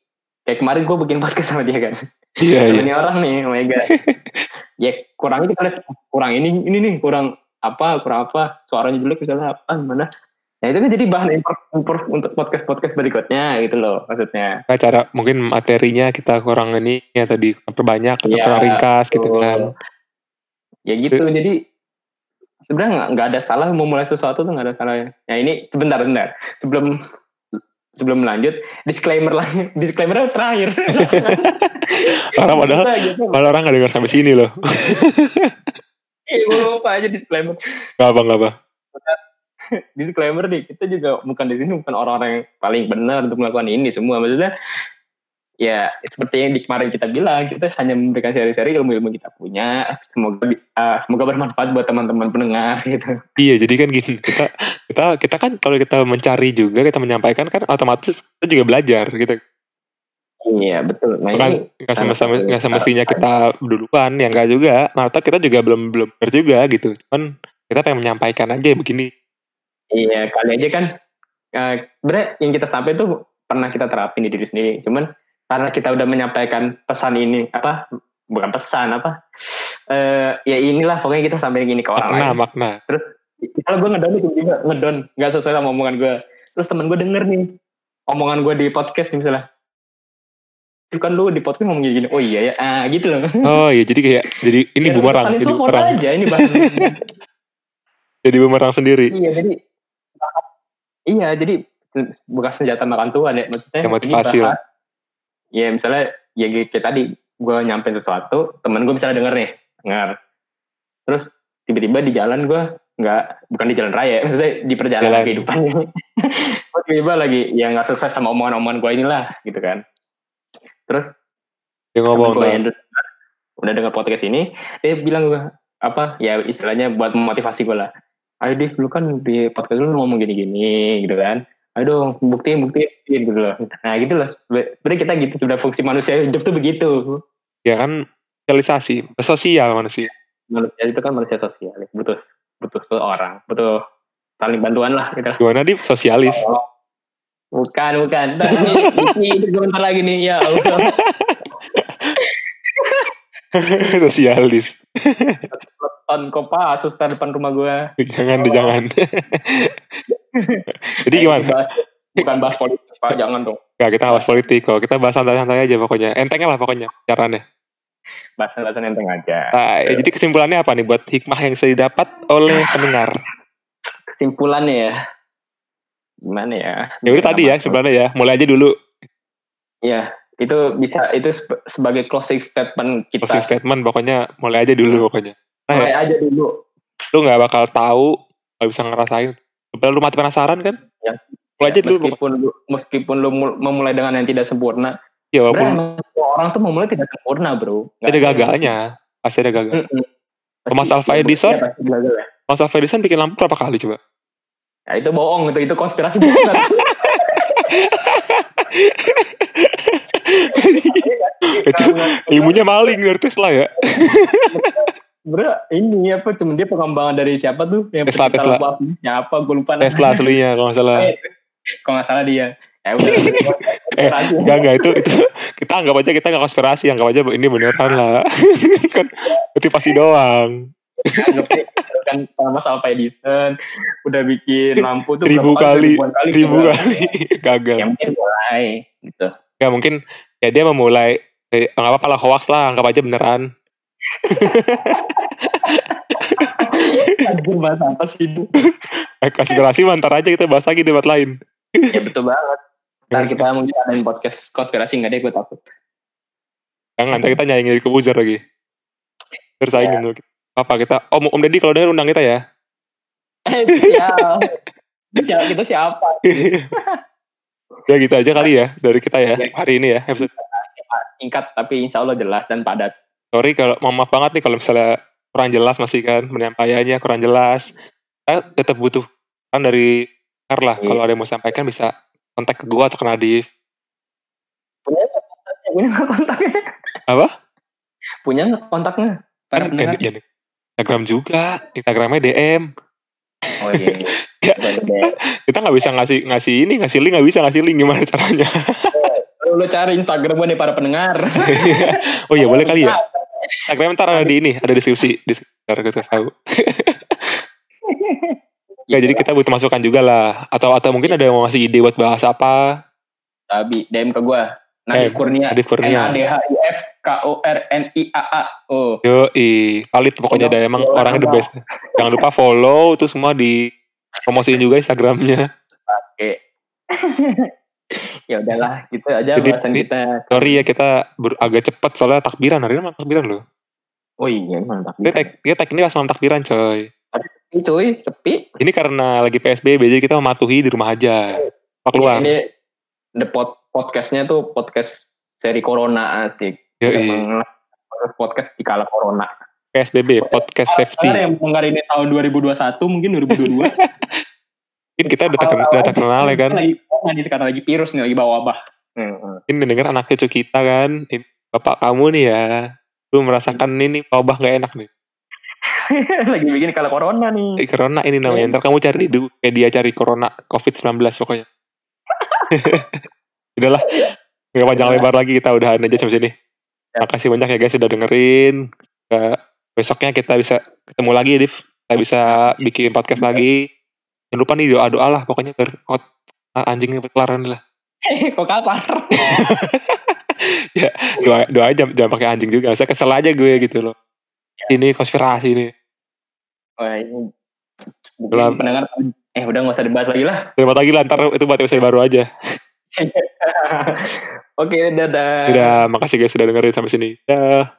Kayak kemarin gue bikin podcast sama dia kan. Iya iya. Ini orang nih oh my god ya kurang kita lihat kurang ini ini nih kurang apa kurang apa. Suaranya jelek misalnya apa gimana. Nah itu kan jadi bahan improve, improve untuk podcast podcast berikutnya gitu loh maksudnya. Nah, cara mungkin materinya kita kurang ini atau diperbanyak atau Iya, kurang ringkas gitu kan. Ya gitu. Jadi sebenarnya nggak- ada salah mau mulai sesuatu tuh nggak ada salahnya. Nah ini sebentar sebentar sebelum sebelum lanjut disclaimer lagi disclaimer terakhir Orang padahal gitu. Orang nggak dengar sampai sini loh. Iya, gue lupa aja disclaimer Gak apa gak apa. disclaimer nih kita juga bukan di sini bukan orang-orang yang paling benar untuk melakukan ini semua maksudnya ya seperti yang di kemarin kita bilang kita hanya memberikan seri-seri ilmu-ilmu kita punya semoga ah, semoga bermanfaat buat teman-teman pendengar gitu Iya jadi kan gini kita kita kita kan kalau kita mencari juga kita menyampaikan kan otomatis kita juga belajar gitu. iya betul nah ini nggak sama sama betul. nggak semestinya kita duluan ya nggak juga. Nah atau kita juga belum belum juga gitu. Cuman kita pengen menyampaikan aja begini. iya kali aja kan eh, sebenarnya yang kita sampai tuh pernah kita terapin di diri sendiri cuman karena kita udah menyampaikan pesan ini apa bukan pesan apa eh ya inilah pokoknya kita sampaikan gini ke orang Makna lain. makna. misalnya gue ngedon nih tiba-tiba ngedon nggak sesuai sama omongan gue terus temen gue denger nih omongan gue di podcast nih misalnya. Itu kan lu di podcast ngomong gini, oh iya ya ah gitu loh. Oh iya jadi kayak jadi ini Biar bumerang jadi bumerang aja ini bahan. Jadi bumerang sendiri. iya jadi iya jadi bekas senjata makan tuan ya maksudnya Ya, ini motivasi bahan- lah. Ya misalnya ya gitu kayak tadi gue nyampein sesuatu temen gue misalnya denger nih denger terus tiba-tiba di jalan gue nggak bukan di jalan raya maksudnya di perjalanan Jalan. kehidupan. Gue tiba-tiba lagi ya nggak sesuai sama omongan-omongan gue inilah gitu kan. Terus Dia ngomong gue yang udah, udah denger podcast ini dia bilang gue apa ya istilahnya buat memotivasi gue lah. Ayo deh lu kan di podcast lu ngomong gini-gini gitu kan aduh buktiin buktiin gitu loh. Nah gitu loh. Berarti kita gitu sudah fungsi manusia hidup tuh begitu. Ya kan sosialisasi sosial manusia. Manusia itu kan manusia sosial butuh butuh orang butuh saling bantuan lah gitu. Gimana di sosialis. Oh, bukan bukan. Ini, ini lagi nih ya Allah. Sosialis on kopa asus depan rumah gue jangan deh jangan jadi gimana bahas, bukan bahas politik pak jangan dong Gak, kita bahas politik kok. Kita bahas santai-santai aja pokoknya. Entengnya lah pokoknya caranya. Bahasa-bahasa enteng aja. Nah, ya, jadi kesimpulannya apa nih buat hikmah yang saya dapat oleh pendengar? Kesimpulannya ya. Gimana ya? Ya udah tadi ya sebenarnya ya. Mulai aja dulu. Iya, itu bisa itu sebagai closing statement kita. Closing statement pokoknya mulai aja dulu pokoknya. Nah, mulai ya, aja dulu. Lu nggak bakal tahu, nggak bisa ngerasain. Lu mati penasaran kan? Ya, Mulai aja dulu. Meskipun lu, meskipun lu memulai dengan yang tidak sempurna. Ya walaupun. orang tuh memulai tidak sempurna bro. Gak ada gagalnya. Pasti ada gagal. Mm -mm. Mas Alfa Edison. Ya, ya. Mas Alfa Edison bikin lampu berapa kali coba? Ya itu bohong. Itu, itu konspirasi bohong. itu ilmunya maling dari Tesla ya. Bro, ini apa? Cuma dia pengembangan dari siapa tuh? Yang Tesla, Tesla. Siapa? Gue lupa. Tesla aslinya kalau nggak salah. Eh, kalau nggak salah dia. Ya udah. eh, enggak, enggak itu, itu kita anggap aja kita nggak konspirasi, anggap aja ini beneran lah. kan itu pasti doang. kan sama sama Edison udah bikin lampu tuh ribu kali, kali ribu kali, gagal. Yang mungkin mulai gitu. Ya mungkin ya dia memulai nggak apa kalau hoax lah anggap aja beneran Anjir bahas apa sih itu? Eh, konspirasi mantar aja kita bahas lagi debat lain. ya betul banget. Ntar kita mungkin adain podcast konspirasi nggak deh gue takut. Jangan, ntar kita nyanyi dari kebuzer lagi. Bersaingin ya. Apa kita? Om Om Deddy kalau denger undang kita ya. Eh, siap. siapa kita siapa? ya gitu aja kali ya dari kita ya, ya. hari ini ya episode. Singkat tapi insya Allah jelas dan padat sorry kalau mau maaf banget nih kalau misalnya kurang jelas masih kan penyampaiannya kurang jelas. Kita tetap butuh kan dari Carla iya. kalau ada yang mau sampaikan bisa kontak ke gua atau ke Nadif. Punya kontaknya? Punya kontaknya? Apa? Punya nggak kontaknya? Kan ya, ya, Instagram juga Instagramnya DM oh iya, iya. ya, kita nggak bisa ngasih ngasih ini ngasih link nggak bisa ngasih link gimana caranya? Lu cari Instagram gue nih para pendengar. Oh iya boleh kali ya Instagram ntar ada di ini, ada deskripsi, di kita tahu. ya, jadi kita butuh masukan juga lah. Atau atau mungkin ada yang mau ngasih ide buat bahas apa? Tapi DM ke gue. Nadif Kurnia. Nadif Kurnia. N A D H I F K O R N I A A. Oh. Yo, i valid pokoknya ada emang orangnya the best. Jangan lupa follow itu semua di promosiin juga Instagramnya. Oke. ya udahlah gitu aja Jadi, bahasan kita. sorry ya kita ber, agak cepet soalnya takbiran. Hari ini malam takbiran loh. Oh iya malam takbiran. kita tag ini pas malam takbiran coy. Sepi coy sepi. Ini karena lagi psbb jadi kita mematuhi di rumah aja. Pak keluar? ini the pod, podcastnya tuh podcast seri corona asik. Yoi. podcast di kala corona. PSBB, podcast safety. yang mendengar ini tahun 2021, mungkin 2022. Mungkin kita udah, terkenal, udah terkenal ya kan. Lagi, lagi sekarang lagi virus nih, lagi bawa wabah. Hmm. Ini dengar anak cucu kita kan, ini, bapak kamu nih ya, lu merasakan ini wabah gak enak nih. lagi bikin kalau corona nih. Eh, corona ini namanya, iya. ntar kamu cari di media cari corona COVID-19 pokoknya. Udahlah, gak panjang lebar lagi kita udahan aja sampai sini. Ya. Makasih banyak ya guys sudah dengerin. Uh, besoknya kita bisa ketemu lagi, Div. Kita bisa bikin podcast lagi jangan lupa nih doa doa lah pokoknya biar anjingnya kelaran lah kok kasar ya doa doa aja jangan pakai anjing juga saya kesel aja gue gitu loh ya. ini konspirasi ini oh ini Belum. pendengar eh udah gak usah dibahas lagi lah dibahas lagi lah ntar itu buat episode baru aja Oke, dadah. Dadah, makasih guys sudah dengerin sampai sini. Dadah.